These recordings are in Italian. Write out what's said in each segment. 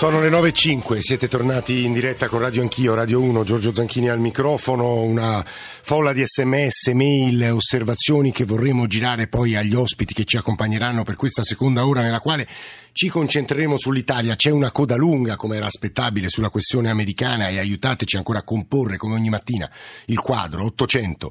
Sono le 9.05, siete tornati in diretta con Radio Anch'io, Radio 1, Giorgio Zanchini al microfono, una folla di sms, mail, osservazioni che vorremmo girare poi agli ospiti che ci accompagneranno per questa seconda ora nella quale ci concentreremo sull'Italia. C'è una coda lunga, come era aspettabile, sulla questione americana e aiutateci ancora a comporre, come ogni mattina, il quadro 800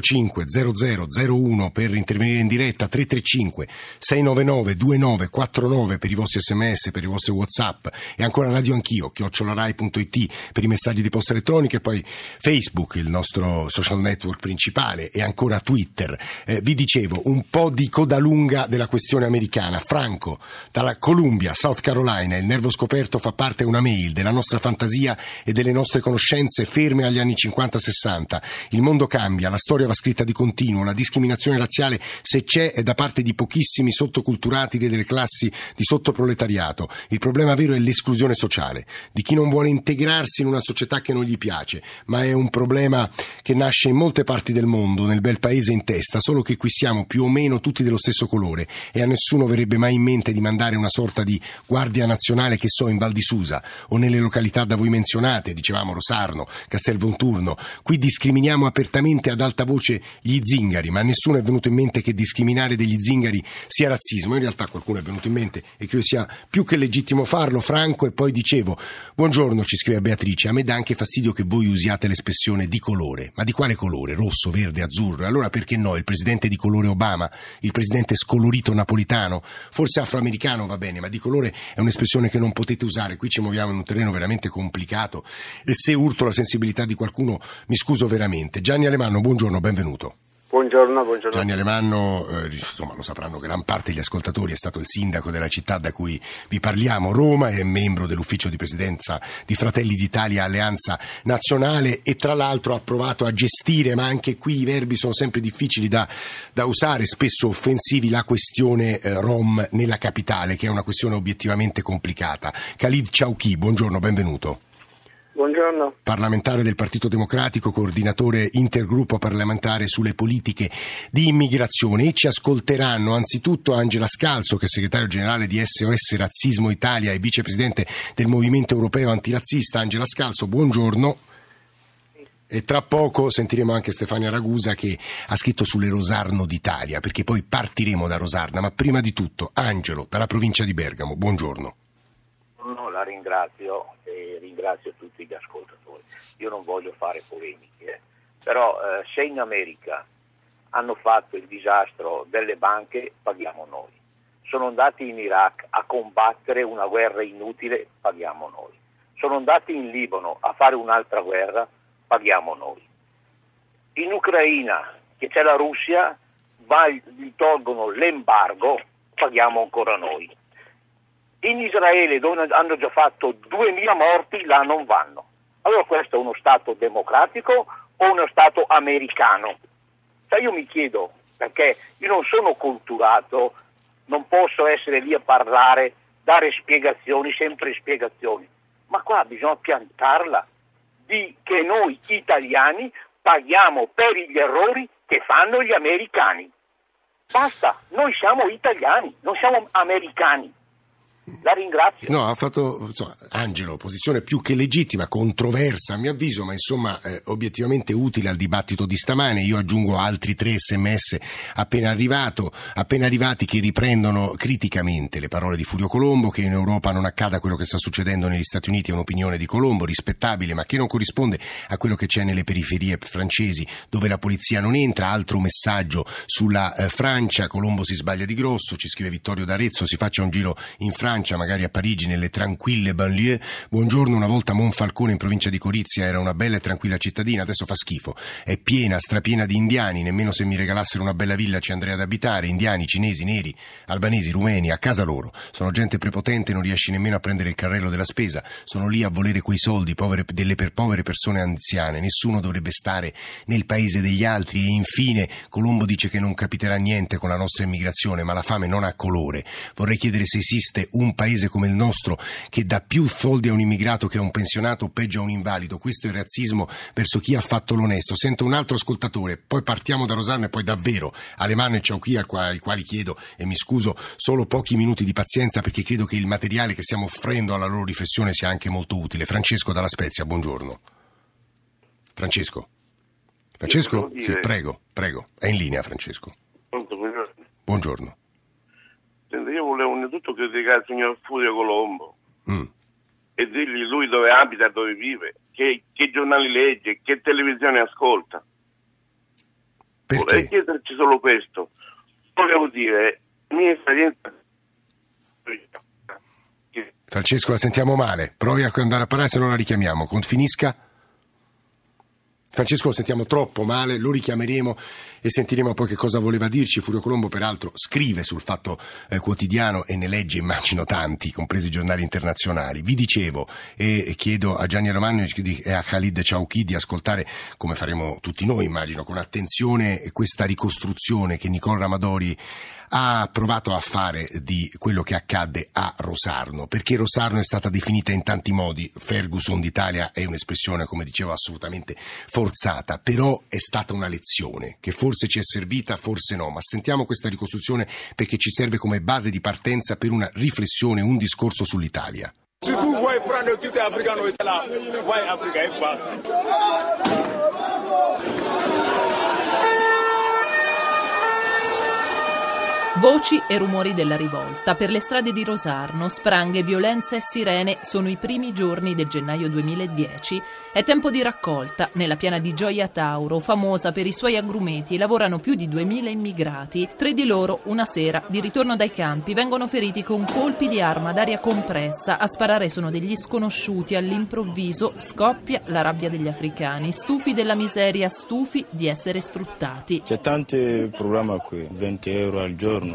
05 00 01 per intervenire in diretta, 335 699 2949 per i vostri sms, per i vostri whatsapp e ancora radio anch'io, chiocciolarai.it per i messaggi di posta elettronica e poi Facebook, il nostro social network principale e ancora Twitter. Eh, vi dicevo, un po' di coda lunga della questione americana. Franco, dalla Columbia, South Carolina, il nervo scoperto fa parte una mail della nostra fantasia e delle nostre conoscenze ferme agli anni 50-60. Il mondo cambia, la storia va scritta di continuo, la discriminazione razziale, se c'è, è da parte di pochissimi sottoculturati delle classi di sottoproletariato. Il problema vero è l'esclusione sociale, di chi non vuole integrarsi in una società che non gli piace, ma è un problema che nasce in molte parti del mondo, nel bel paese in testa, solo che qui siamo più o meno tutti dello stesso colore e a nessuno verrebbe mai in mente di mandare un una sorta di guardia nazionale che so in Val di Susa o nelle località da voi menzionate, dicevamo Rosarno, Castelvolturno. Qui discriminiamo apertamente ad alta voce gli zingari, ma a nessuno è venuto in mente che discriminare degli zingari sia razzismo. In realtà qualcuno è venuto in mente e credo sia più che legittimo farlo, franco, e poi dicevo, buongiorno, ci scrive Beatrice, a me dà anche fastidio che voi usiate l'espressione di colore. Ma di quale colore? Rosso, verde, azzurro? Allora perché no? Il presidente di colore Obama, il presidente scolorito napolitano, forse afroamericano va bene, ma di colore è un'espressione che non potete usare. Qui ci muoviamo in un terreno veramente complicato e se urto la sensibilità di qualcuno mi scuso veramente. Gianni Alemanno, buongiorno, benvenuto. Buongiorno, buongiorno. Gianni Alemanno, eh, insomma lo sapranno gran parte degli ascoltatori, è stato il sindaco della città da cui vi parliamo, Roma, è membro dell'ufficio di presidenza di Fratelli d'Italia Alleanza Nazionale e tra l'altro ha provato a gestire, ma anche qui i verbi sono sempre difficili da, da usare, spesso offensivi, la questione eh, Rom nella capitale, che è una questione obiettivamente complicata. Khalid Chauchi, buongiorno, benvenuto. Buongiorno. Parlamentare del Partito Democratico, coordinatore intergruppo parlamentare sulle politiche di immigrazione e ci ascolteranno anzitutto Angela Scalzo, che è segretario generale di SOS Razzismo Italia e vicepresidente del Movimento Europeo Antirazzista. Angela Scalzo, buongiorno. E tra poco sentiremo anche Stefania Ragusa che ha scritto sulle Rosarno d'Italia, perché poi partiremo da Rosarna, ma prima di tutto Angelo dalla provincia di Bergamo. Buongiorno. No, la ringrazio e ringrazio tutti gli ascoltatori. Io non voglio fare polemiche, eh. però eh, se in America hanno fatto il disastro delle banche, paghiamo noi. Sono andati in Iraq a combattere una guerra inutile, paghiamo noi. Sono andati in Libano a fare un'altra guerra, paghiamo noi. In Ucraina, che c'è la Russia, va, gli tolgono l'embargo, paghiamo ancora noi in Israele dove hanno già fatto 2000 morti, là non vanno. Allora questo è uno Stato democratico o uno Stato americano? Cioè io mi chiedo, perché io non sono culturato, non posso essere lì a parlare, dare spiegazioni, sempre spiegazioni, ma qua bisogna piantarla di che noi italiani paghiamo per gli errori che fanno gli americani. Basta, noi siamo italiani, non siamo americani. La ringrazio. No, ha fatto insomma, Angelo, posizione più che legittima, controversa a mio avviso, ma insomma eh, obiettivamente utile al dibattito di stamane. Io aggiungo altri tre sms appena, arrivato, appena arrivati che riprendono criticamente le parole di Furio Colombo, che in Europa non accada quello che sta succedendo negli Stati Uniti, è un'opinione di Colombo, rispettabile, ma che non corrisponde a quello che c'è nelle periferie francesi, dove la polizia non entra. Altro messaggio sulla eh, Francia, Colombo si sbaglia di grosso, ci scrive Vittorio D'Arezzo, si faccia un giro in Francia Francia, magari a Parigi, nelle tranquille banlieue. Buongiorno, una volta Monfalcone in provincia di Corizia era una bella e tranquilla cittadina, adesso fa schifo. È piena, strapiena di indiani, nemmeno se mi regalassero una bella villa ci andrei ad abitare. Indiani, cinesi, neri, albanesi, rumeni, a casa loro. Sono gente prepotente, non riesci nemmeno a prendere il carrello della spesa. Sono lì a volere quei soldi povere, delle per povere persone anziane. Nessuno dovrebbe stare nel paese degli altri. E infine Colombo dice che non capiterà niente con la nostra immigrazione, ma la fame non ha colore. Vorrei chiedere se esiste un un paese come il nostro che dà più soldi a un immigrato che a un pensionato o peggio a un invalido. Questo è il razzismo verso chi ha fatto l'onesto. Sento un altro ascoltatore, poi partiamo da Rosarno e poi davvero Alemanno e Ciauchi ai quali chiedo e mi scuso solo pochi minuti di pazienza perché credo che il materiale che stiamo offrendo alla loro riflessione sia anche molto utile. Francesco dalla Spezia, buongiorno. Francesco. Francesco? Sì, prego, prego. È in linea Francesco. Buongiorno. Io volevo innanzitutto criticare il signor Furio Colombo mm. e dirgli lui dove abita, dove vive, che, che giornali legge, che televisione ascolta. Perché? Vorrei chiederci solo questo. Volevo dire, la mia esperienza... Francesco, la sentiamo male. Provi a andare a parlare se non la richiamiamo. Finisca. Francesco lo sentiamo troppo male, lo richiameremo e sentiremo poi che cosa voleva dirci. Furio Colombo peraltro scrive sul Fatto eh, Quotidiano e ne legge immagino tanti, compresi i giornali internazionali. Vi dicevo e chiedo a Gianni Romano e a Khalid Ciauchi di ascoltare, come faremo tutti noi immagino, con attenzione questa ricostruzione che Nicola Ramadori ha provato a fare di quello che accadde a Rosarno, perché Rosarno è stata definita in tanti modi, Ferguson d'Italia è un'espressione, come dicevo, assolutamente forzata, però è stata una lezione che forse ci è servita, forse no, ma sentiamo questa ricostruzione perché ci serve come base di partenza per una riflessione, un discorso sull'Italia. Se tu vuoi prendere tutti gli africani, vai Africa e basta. Voci e rumori della rivolta. Per le strade di Rosarno, spranghe, violenza e sirene sono i primi giorni del gennaio 2010. È tempo di raccolta. Nella piana di Gioia Tauro, famosa per i suoi agrumeti, lavorano più di 2000 immigrati. Tre di loro, una sera, di ritorno dai campi, vengono feriti con colpi di arma d'aria compressa. A sparare sono degli sconosciuti. All'improvviso scoppia la rabbia degli africani, stufi della miseria, stufi di essere sfruttati. C'è tanti programmi qui, 20 euro al giorno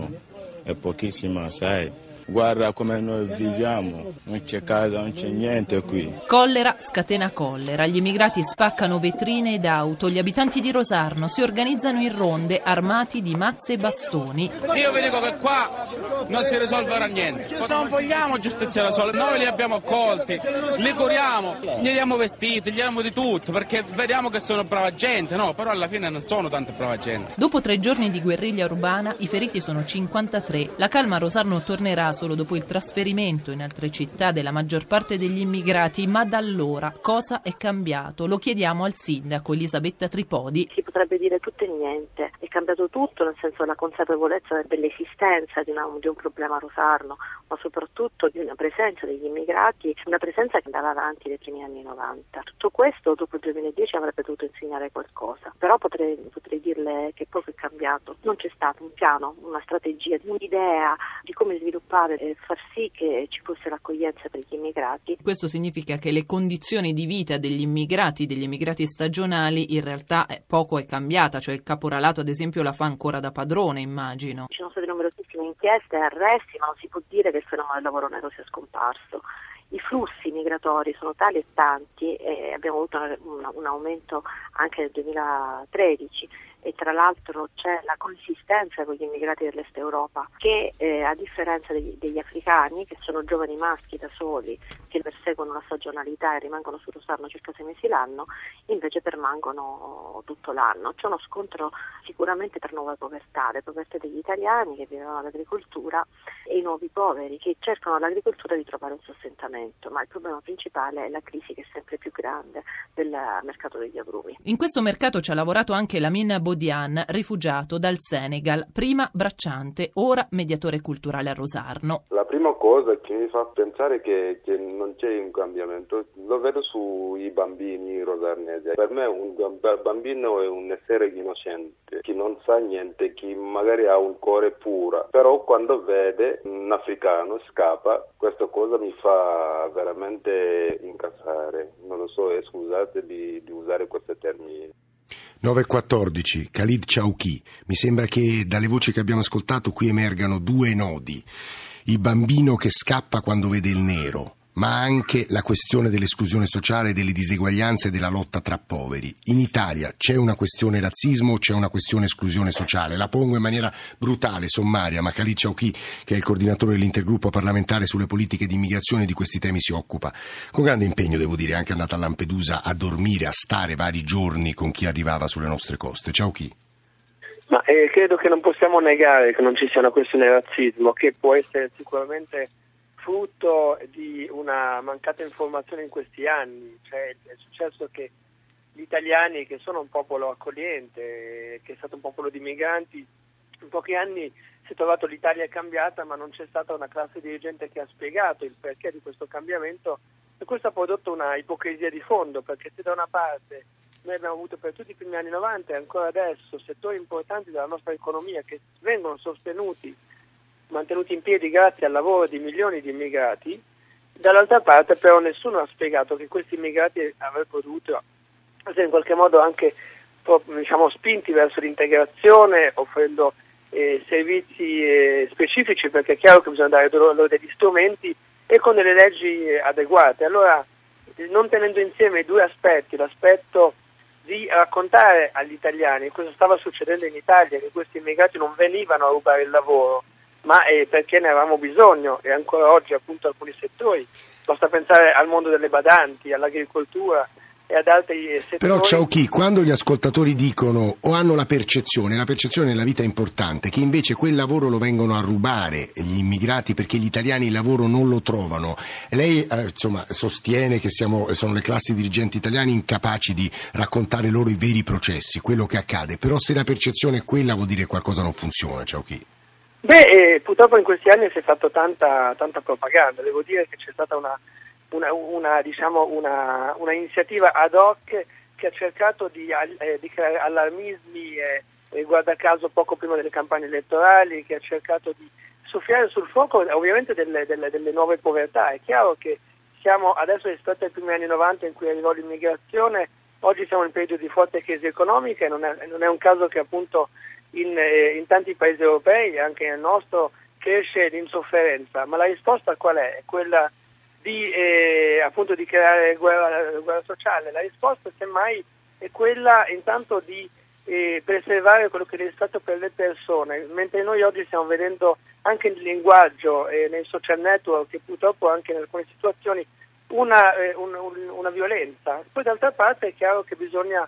è pochissima, sai. Guarda come noi viviamo, non c'è casa, non c'è niente qui. Collera scatena collera, gli immigrati spaccano vetrine ed auto, gli abitanti di Rosarno si organizzano in ronde armati di mazze e bastoni. Io vi dico che qua non si risolverà niente, non vogliamo giustizia da sole, noi li abbiamo accolti, li curiamo, gli diamo vestiti, gli diamo di tutto perché vediamo che sono brava gente, no, però alla fine non sono tante brava gente. Dopo tre giorni di guerriglia urbana i feriti sono 53, la calma a Rosarno tornerà solo dopo il trasferimento in altre città della maggior parte degli immigrati, ma da allora cosa è cambiato? Lo chiediamo al sindaco Elisabetta Tripodi. Si potrebbe dire tutto e niente, cambiato tutto nel senso della consapevolezza dell'esistenza di, una, di un problema a Rosarno, ma soprattutto di una presenza degli immigrati, una presenza che andava avanti nei primi anni 90. Tutto questo dopo il 2010 avrebbe dovuto insegnare qualcosa, però potrei, potrei dirle che poco è cambiato. Non c'è stato un piano, una strategia, un'idea di come sviluppare e far sì che ci fosse l'accoglienza per gli immigrati. Questo significa che le condizioni di vita degli immigrati, degli immigrati stagionali, in realtà poco è cambiata, cioè il caporalato ad esempio la fa ancora da padrone, immagino. Ci sono state numerosissime inchieste e arresti, ma non si può dire che il fenomeno del lavoro nero sia scomparso i flussi migratori sono tali e tanti e abbiamo avuto un, un aumento anche nel 2013 e tra l'altro c'è la consistenza con gli immigrati dell'Est Europa che eh, a differenza degli, degli, africani che sono giovani maschi da soli che perseguono la stagionalità e rimangono su Rosarno circa sei mesi l'anno invece permangono tutto l'anno. C'è uno scontro sicuramente tra nuove povertà, le povertà degli italiani che vivono all'agricoltura e i nuovi poveri che cercano all'agricoltura di trovare un sostentamento, ma il problema principale è la crisi che è sempre più grande del mercato degli agrumi. In questo mercato ci ha lavorato anche la Min Bodian, rifugiato dal Senegal, prima bracciante, ora mediatore culturale a Rosarno. La prima cosa che mi fa pensare che, che non c'è un cambiamento lo vedo sui bambini rosarnesi. Per me un bambino è un essere innocente, chi non sa niente, chi magari ha un cuore puro, però quando vede un africano scappa, questa cosa mi fa veramente incazzare. Non lo so, scusate di, di usare questi termini. 9.14, Khalid Chauki. Mi sembra che dalle voci che abbiamo ascoltato qui emergano due nodi. Il bambino che scappa quando vede il nero, ma anche la questione dell'esclusione sociale, delle diseguaglianze e della lotta tra poveri. In Italia c'è una questione razzismo o c'è una questione esclusione sociale? La pongo in maniera brutale, sommaria, ma Khalid Chauchi, che è il coordinatore dell'intergruppo parlamentare sulle politiche di immigrazione di questi temi, si occupa. Con grande impegno, devo dire, è anche andata a Lampedusa a dormire, a stare vari giorni con chi arrivava sulle nostre coste. Ciao chi? Ma eh, credo che non possiamo negare che non ci sia una questione di razzismo, che può essere sicuramente frutto di una mancata informazione in questi anni. Cioè, è successo che gli italiani, che sono un popolo accogliente, che è stato un popolo di migranti, in pochi anni si è trovato l'Italia cambiata, ma non c'è stata una classe dirigente che ha spiegato il perché di questo cambiamento e questo ha prodotto una ipocrisia di fondo, perché se da una parte noi abbiamo avuto per tutti i primi anni 90 e ancora adesso settori importanti della nostra economia che vengono sostenuti, mantenuti in piedi grazie al lavoro di milioni di immigrati, dall'altra parte però nessuno ha spiegato che questi immigrati avrebbero dovuto essere in qualche modo anche diciamo, spinti verso l'integrazione, offrendo eh, servizi eh, specifici, perché è chiaro che bisogna dare loro degli strumenti e con delle leggi adeguate. Allora, non tenendo insieme i due aspetti, l'aspetto di raccontare agli italiani cosa stava succedendo in Italia, che questi immigrati non venivano a rubare il lavoro, ma eh, perché ne avevamo bisogno e ancora oggi appunto alcuni settori. Basta pensare al mondo delle badanti, all'agricoltura, e ad altri settori. Però Ciauchi, quando gli ascoltatori dicono o hanno la percezione, la percezione nella vita è importante, che invece quel lavoro lo vengono a rubare gli immigrati perché gli italiani il lavoro non lo trovano, lei eh, insomma, sostiene che siamo, sono le classi dirigenti italiane incapaci di raccontare loro i veri processi, quello che accade, però se la percezione è quella vuol dire che qualcosa non funziona, Ciauchi. Beh, eh, purtroppo in questi anni si è fatto tanta, tanta propaganda, devo dire che c'è stata una una, una, diciamo, una, iniziativa ad hoc che ha cercato di, eh, di creare allarmismi, eh, guarda caso poco prima delle campagne elettorali, che ha cercato di soffiare sul fuoco ovviamente delle, delle, delle nuove povertà. È chiaro che siamo adesso rispetto ai primi anni 90 in cui arrivò l'immigrazione, oggi siamo in periodo di forte crisi economica e non è, non è un caso che appunto in, eh, in tanti paesi europei, anche nel nostro, cresce l'insofferenza. Ma la risposta qual è? Quella di, eh, appunto di creare guerra, guerra, sociale. La risposta semmai è quella intanto di eh, preservare quello che è stato per le persone, mentre noi oggi stiamo vedendo anche nel linguaggio e nei social network e purtroppo anche in alcune situazioni una, eh, un, un, una violenza. Poi d'altra parte è chiaro che bisogna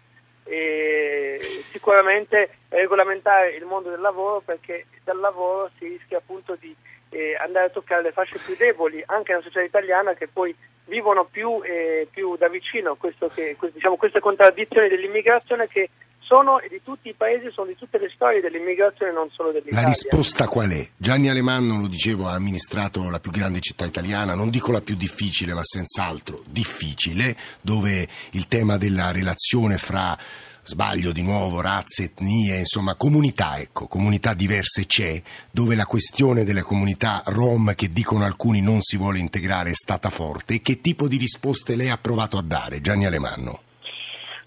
eh, sicuramente regolamentare il mondo del lavoro perché dal lavoro si rischia appunto di eh, andare a toccare le fasce più deboli anche nella società italiana che poi vivono più, eh, più da vicino che, diciamo, queste contraddizioni dell'immigrazione che sono di tutti i paesi, sono di tutte le storie dell'immigrazione, non solo dell'Italia. La risposta qual è? Gianni Alemanno, lo dicevo, ha amministrato la più grande città italiana, non dico la più difficile, ma senz'altro difficile, dove il tema della relazione fra sbaglio di nuovo, razze, etnie, insomma comunità, ecco, comunità diverse c'è, dove la questione delle comunità rom che dicono alcuni non si vuole integrare è stata forte che tipo di risposte lei ha provato a dare, Gianni Alemanno?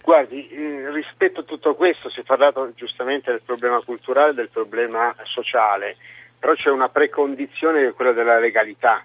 Guardi, eh, rispetto a tutto questo si è parlato giustamente del problema culturale del problema sociale, però c'è una precondizione che è quella della legalità,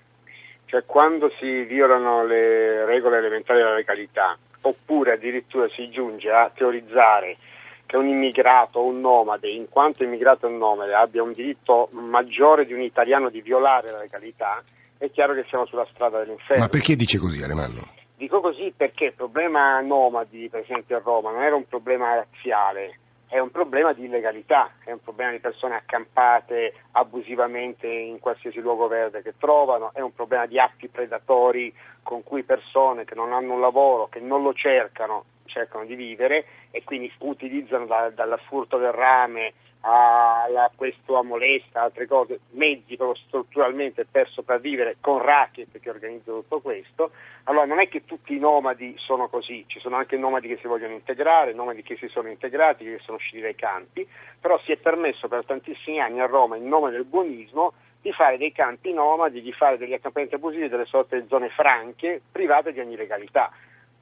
cioè quando si violano le regole elementari della legalità, oppure addirittura si giunge a teorizzare che un immigrato o un nomade, in quanto immigrato o nomade, abbia un diritto maggiore di un italiano di violare la legalità, è chiaro che siamo sulla strada dell'inferno. Ma perché dice così Alemanno? Dico così perché il problema nomadi, per esempio a Roma, non era un problema razziale, è un problema di illegalità, è un problema di persone accampate abusivamente in qualsiasi luogo verde che trovano, è un problema di atti predatori con cui persone che non hanno un lavoro, che non lo cercano, cercano di vivere e quindi utilizzano da, dal furto del rame a questo a molesta, altre cose, mezzi proprio strutturalmente per sopravvivere con racket che organizzano tutto questo. Allora non è che tutti i nomadi sono così, ci sono anche nomadi che si vogliono integrare, nomadi che si sono integrati, che sono usciti dai campi, però si è permesso per tantissimi anni a Roma in nome del buonismo di fare dei campi nomadi, di fare degli accampamenti abusivi, delle sorte di zone franche, private di ogni legalità.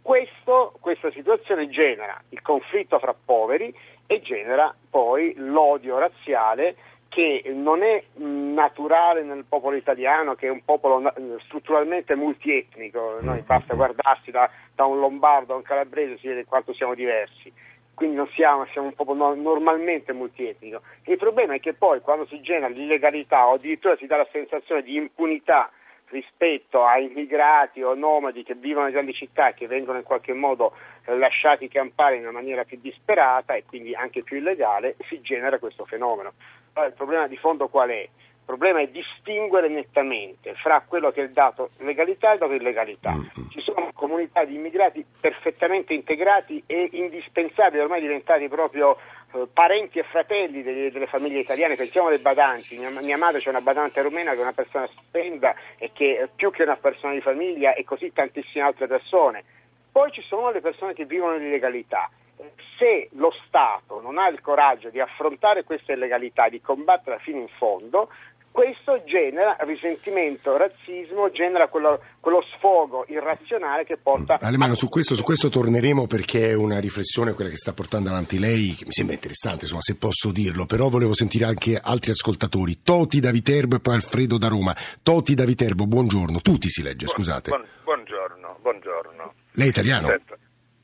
Questo, questa situazione genera il conflitto fra poveri e genera poi l'odio razziale che non è naturale nel popolo italiano, che è un popolo strutturalmente multietnico, noi basta guardarsi da, da un lombardo a un calabrese si vede quanto siamo diversi. Quindi non siamo, siamo un popolo normalmente multietnico. Il problema è che poi quando si genera l'illegalità o addirittura si dà la sensazione di impunità rispetto a immigrati o nomadi che vivono in grandi città e che vengono in qualche modo eh, lasciati campare in una maniera più disperata e quindi anche più illegale, si genera questo fenomeno. Allora, il problema di fondo qual è? Il problema è distinguere nettamente fra quello che è il dato legalità e dato illegalità. Mm-hmm. Ci sono comunità di immigrati perfettamente integrati e indispensabili, ormai diventati proprio parenti e fratelli delle, delle, famiglie italiane, pensiamo alle badanti, mia, mia madre c'è una badante rumena che è una persona stupenda e che è più che una persona di famiglia e così tantissime altre persone. Poi ci sono le persone che vivono l'illegalità se lo Stato non ha il coraggio di affrontare questa illegalità, di combatterla fino in fondo, questo genera risentimento, razzismo, genera quello, quello sfogo irrazionale che porta... Alemano, su questo, su questo torneremo perché è una riflessione quella che sta portando avanti lei, che mi sembra interessante, insomma, se posso dirlo, però volevo sentire anche altri ascoltatori. Toti da Viterbo e poi Alfredo da Roma. Toti da Viterbo, buongiorno. Tutti si legge, scusate. Buon, buongiorno, buongiorno. Lei è italiano? Certo.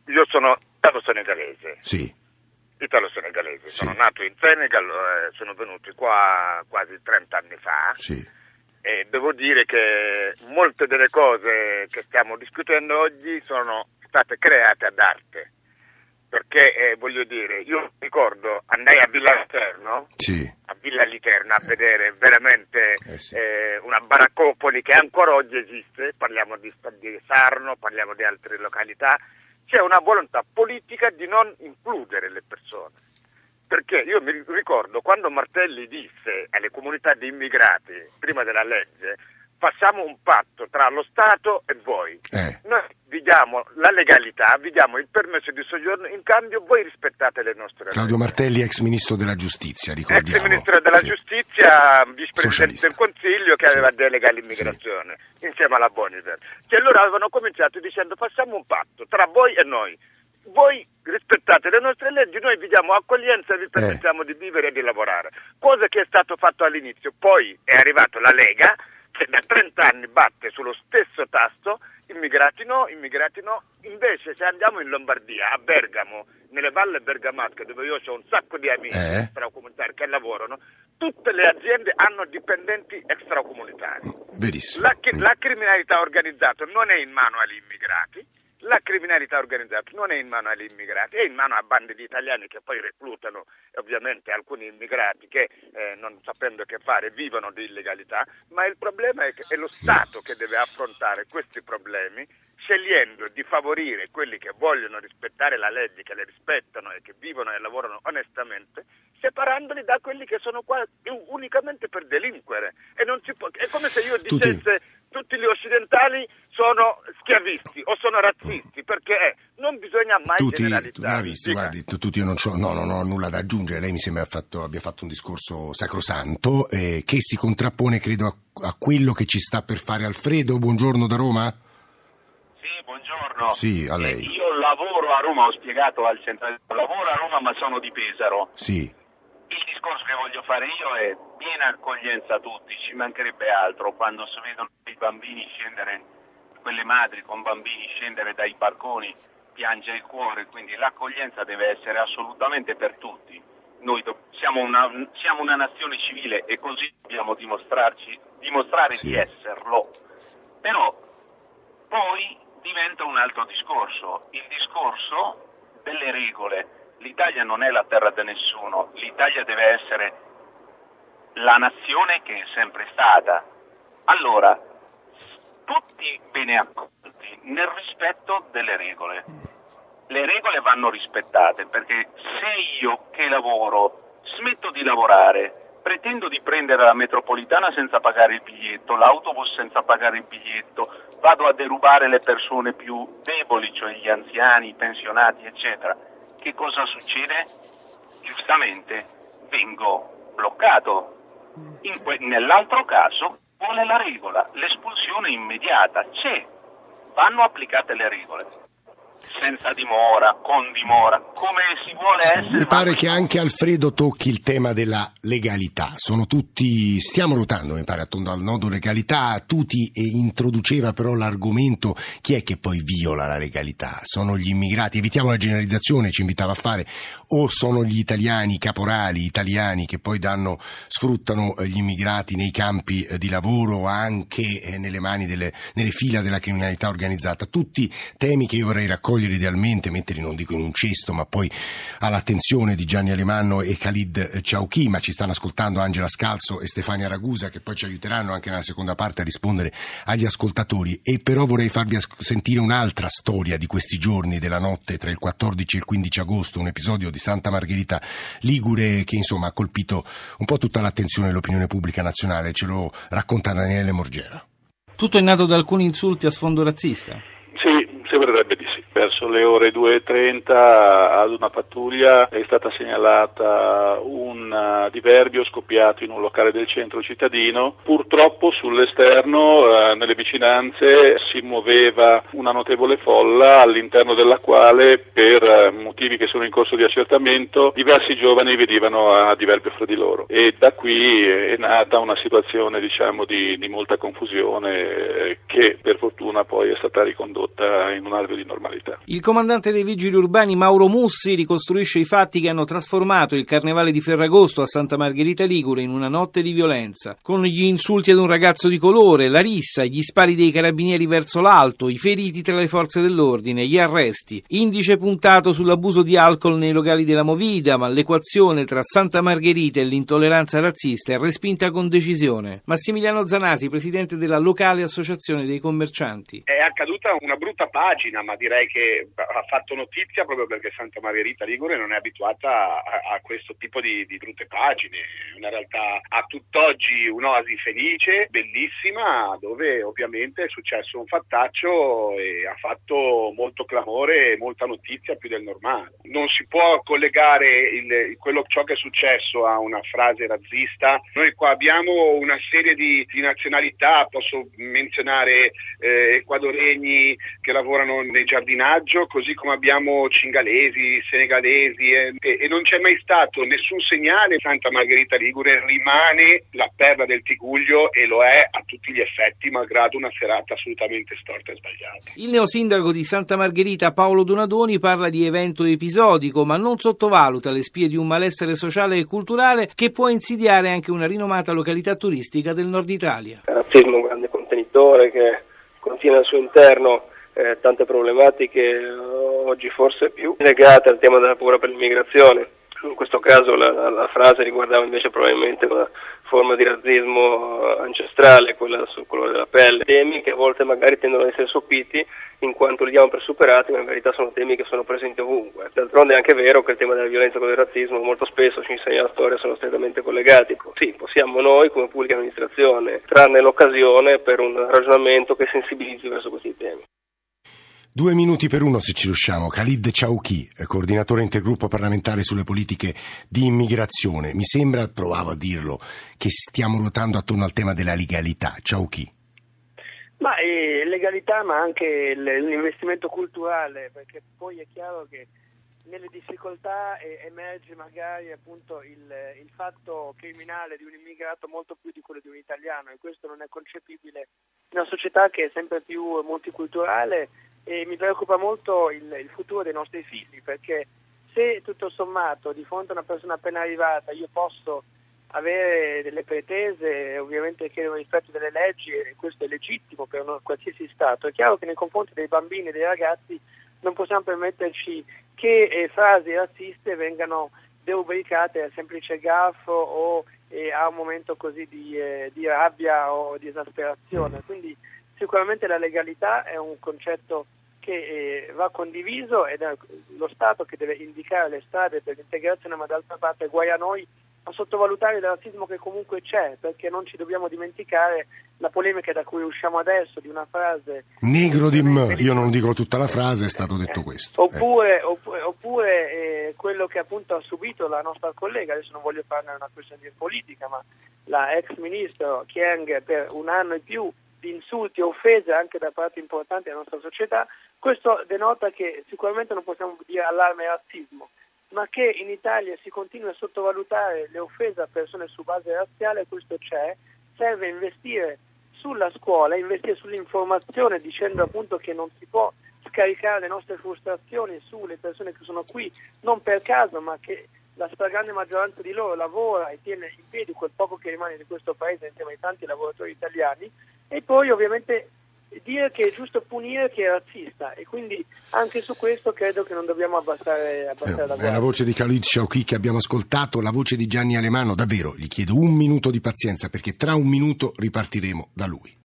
Io sono italo-senegalese. Sì italo-senegalese. Sì. Sono nato in Senegal, eh, sono venuti qua quasi 30 anni fa. Sì. E devo dire che molte delle cose che stiamo discutendo oggi sono state create ad arte. Perché eh, voglio dire, io ricordo andai a Villa Literno, sì. a Villa Literno a vedere veramente Eh sì. eh, una baraccopoli che ancora oggi esiste, parliamo di, di Sarno, parliamo di altre località, c'è una volontà politica di non includere le persone. Perché io mi ricordo quando Martelli disse alle comunità di immigrati, prima della legge, facciamo un patto tra lo Stato e voi. Eh. Noi vi diamo la legalità, vi diamo il permesso di soggiorno, in cambio voi rispettate le nostre Claudio regole. Martelli, ex ministro della giustizia, ricordiamo. Ex ministro della Sì. giustizia, vicepresidente del Consiglio che Sì. aveva delega all'immigrazione insieme alla Boniver. Che allora avevano cominciato dicendo facciamo un patto tra voi e noi. Voi rispettate le nostre leggi, noi vi diamo accoglienza e vi permettiamo di vivere e di lavorare. Cosa che è stato fatto all'inizio. Poi è arrivato la Lega che da 30 anni batte sullo stesso tasto, immigrati no, immigrati no. Invece se andiamo in Lombardia, a Bergamo, nelle valle bergamasche, dove io ho un sacco di amici Eh. extracomunitari che lavorano, tutte le aziende hanno dipendenti extracomunitari. Verissimo. La, chi- la criminalità organizzata non è in mano agli immigrati, la criminalità organizzata non è in mano agli immigrati, è in mano a bande di italiani che poi reclutano ovviamente alcuni immigrati che eh, non sapendo che fare vivono di illegalità, ma il problema è che è lo Stato che deve affrontare questi problemi scegliendo di favorire quelli che vogliono rispettare la legge, che le rispettano e che vivono e lavorano onestamente, separandoli da quelli che sono qua unicamente per delinquere. E può, è come se io dicesse tutti gli occidentali sono schiavisti o sono razzisti, perché eh, non bisogna mai Tutti, generalizzare. visto, guardi, tu- tutti io non, c'ho- no, non ho nulla da aggiungere, lei mi sembra ha fatto- abbia fatto un discorso sacrosanto eh, che si contrappone credo a, a quello che ci sta per fare Alfredo, buongiorno da Roma? Sì, buongiorno. Sì, a lei. Eh, io lavoro a Roma, ho spiegato al centrale, lavoro a Roma ma sono di Pesaro. Sì, discorso che voglio fare io è piena accoglienza a tutti, ci mancherebbe altro quando si vedono i bambini scendere, quelle madri con bambini scendere dai barconi, piange il cuore, quindi l'accoglienza deve essere assolutamente per tutti. Noi do- siamo, una, siamo una nazione civile e così dobbiamo dimostrarci, dimostrare Sì. di esserlo. Però poi diventa un altro discorso, il discorso delle regole. L'Italia non è la terra di nessuno, l'Italia deve essere la nazione che è sempre stata. Allora, tutti bene accolti nel rispetto delle regole. Le regole vanno rispettate perché se io che lavoro smetto di lavorare, pretendo di prendere la metropolitana senza pagare il biglietto, l'autobus senza pagare il biglietto, vado a derubare le persone più deboli, cioè gli anziani, i pensionati, eccetera, che cosa succede? Giustamente vengo bloccato. Que- nell'altro caso vuole la regola, l'espulsione immediata, c'è, vanno applicate le regole. Senza dimora, con dimora, come si vuole essere. Mi pare che anche Alfredo tocchi il tema della legalità. Sono tutti, stiamo ruotando, mi pare, attorno al nodo legalità. Tutti e introduceva però l'argomento chi è che poi viola la legalità? Sono gli immigrati, evitiamo la generalizzazione, ci invitava a fare, o sono gli italiani, i caporali italiani che poi danno, sfruttano eh, gli immigrati nei campi eh, di lavoro, anche eh, nelle mani delle, nelle fila della criminalità organizzata. Tutti temi che io vorrei raccogliere idealmente, metterli non dico in un cesto, ma poi all'attenzione di Gianni Alemanno e Khalid Ciauchi, ma ci stanno ascoltando Angela Scalzo e Stefania Ragusa che poi ci aiuteranno anche nella seconda parte a rispondere agli ascoltatori. E però vorrei farvi sentire un'altra storia di questi giorni della notte tra il 14 e il 15 agosto, un episodio di Santa Margherita Ligure che insomma ha colpito un po' tutta l'attenzione dell'opinione pubblica nazionale, ce lo racconta Daniele Morgera. Tutto è nato da alcuni insulti a sfondo razzista? Sì, sembrerebbe di sì verso le ore 2.30 ad una pattuglia è stata segnalata un uh, diverbio scoppiato in un locale del centro cittadino. Purtroppo sull'esterno, uh, nelle vicinanze, si muoveva una notevole folla all'interno della quale, per uh, motivi che sono in corso di accertamento, diversi giovani venivano a diverbio fra di loro. E da qui è nata una situazione diciamo, di, di molta confusione eh, che per fortuna poi è stata ricondotta in un alveo di normalità vita. Il comandante dei vigili urbani Mauro Mussi ricostruisce i fatti che hanno trasformato il carnevale di Ferragosto a Santa Margherita Ligure in una notte di violenza, con gli insulti ad un ragazzo di colore, la rissa, gli spari dei carabinieri verso l'alto, i feriti tra le forze dell'ordine, gli arresti, indice puntato sull'abuso di alcol nei locali della Movida, ma l'equazione tra Santa Margherita e l'intolleranza razzista è respinta con decisione. Massimiliano Zanasi, presidente della locale associazione dei commercianti. È accaduta una brutta pagina, ma direi che ha fatto notizia proprio perché Santa Margherita Ligure non è abituata a, a questo tipo di, di, brutte pagine. Una realtà a tutt'oggi un'oasi felice, bellissima, dove ovviamente è successo un fattaccio e ha fatto molto clamore e molta notizia più del normale. Non si può collegare il, quello, ciò che è successo a una frase razzista. Noi qua abbiamo una serie di, di nazionalità, posso menzionare eh, equadoregni che lavorano nei giardinaggi viaggio, così come abbiamo cingalesi, senegalesi e, e, non c'è mai stato nessun segnale. Santa Margherita Ligure rimane la perla del Tiguglio e lo è a tutti gli effetti, malgrado una serata assolutamente storta e sbagliata. Il neosindaco di Santa Margherita Paolo Donadoni parla di evento episodico, ma non sottovaluta le spie di un malessere sociale e culturale che può insidiare anche una rinomata località turistica del nord Italia. Il razzismo è un grande contenitore che contiene al suo interno eh, tante problematiche eh, oggi forse più legate al tema della paura per l'immigrazione. In questo caso la, la, frase riguardava invece probabilmente una forma di razzismo ancestrale, quella sul colore della pelle, temi che a volte magari tendono ad essere sopiti in quanto li diamo per superati, ma in verità sono temi che sono presenti ovunque. D'altronde è anche vero che il tema della violenza con il razzismo molto spesso ci insegna la storia, sono strettamente collegati. Sì, possiamo noi come pubblica amministrazione trarne l'occasione per un ragionamento che sensibilizzi verso questi temi. Due minuti per uno se ci riusciamo. Khalid Ciauchi, coordinatore intergruppo parlamentare sulle politiche di immigrazione. Mi sembra, provavo a dirlo, che stiamo ruotando attorno al tema della legalità. Ciauchi. Ma eh, legalità ma anche l'investimento culturale, perché poi è chiaro che nelle difficoltà eh, emerge magari appunto il, il, fatto criminale di un immigrato molto più di quello di un italiano e questo non è concepibile in una società che è sempre più multiculturale e mi preoccupa molto il, il, futuro dei nostri figli perché se tutto sommato di fronte a una persona appena arrivata io posso avere delle pretese, ovviamente chiedo rispetto delle leggi e questo è legittimo per un, qualsiasi Stato, è chiaro che nei confronti dei bambini e dei ragazzi non possiamo permetterci che eh, frasi razziste vengano derubricate a semplice gaffo o eh, a un momento così di, eh, di rabbia o di esasperazione. Quindi Sicuramente la legalità è un concetto che eh, va condiviso ed è lo Stato che deve indicare le strade per l'integrazione, ma d'altra parte guai a noi a sottovalutare il razzismo che comunque c'è, perché non ci dobbiamo dimenticare la polemica da cui usciamo adesso di una frase negro di me, io non dico tutta la frase, è stato detto eh, questo. Oppure, eh. oppure, oppure eh, quello che appunto ha subito la nostra collega, adesso non voglio di una questione di politica, ma la ex ministro Chiang per un anno e più di insulti e offese anche da parte importanti della nostra società, questo denota che sicuramente non possiamo dire allarme razzismo, ma che in Italia si continua a sottovalutare le offese a persone su base razziale, questo c'è, serve investire sulla scuola, investire sull'informazione dicendo appunto che non si può scaricare le nostre frustrazioni sulle persone che sono qui non per caso, ma che la stragrande maggioranza di loro lavora e tiene in piedi quel poco che rimane di questo paese insieme ai tanti lavoratori italiani e poi ovviamente dire che è giusto punire chi è razzista e quindi anche su questo credo che non dobbiamo abbassare, abbassare eh, la guardia. È la voce di Khalid Shauki che abbiamo ascoltato, la voce di Gianni Alemano, davvero gli chiedo un minuto di pazienza perché tra un minuto ripartiremo da lui.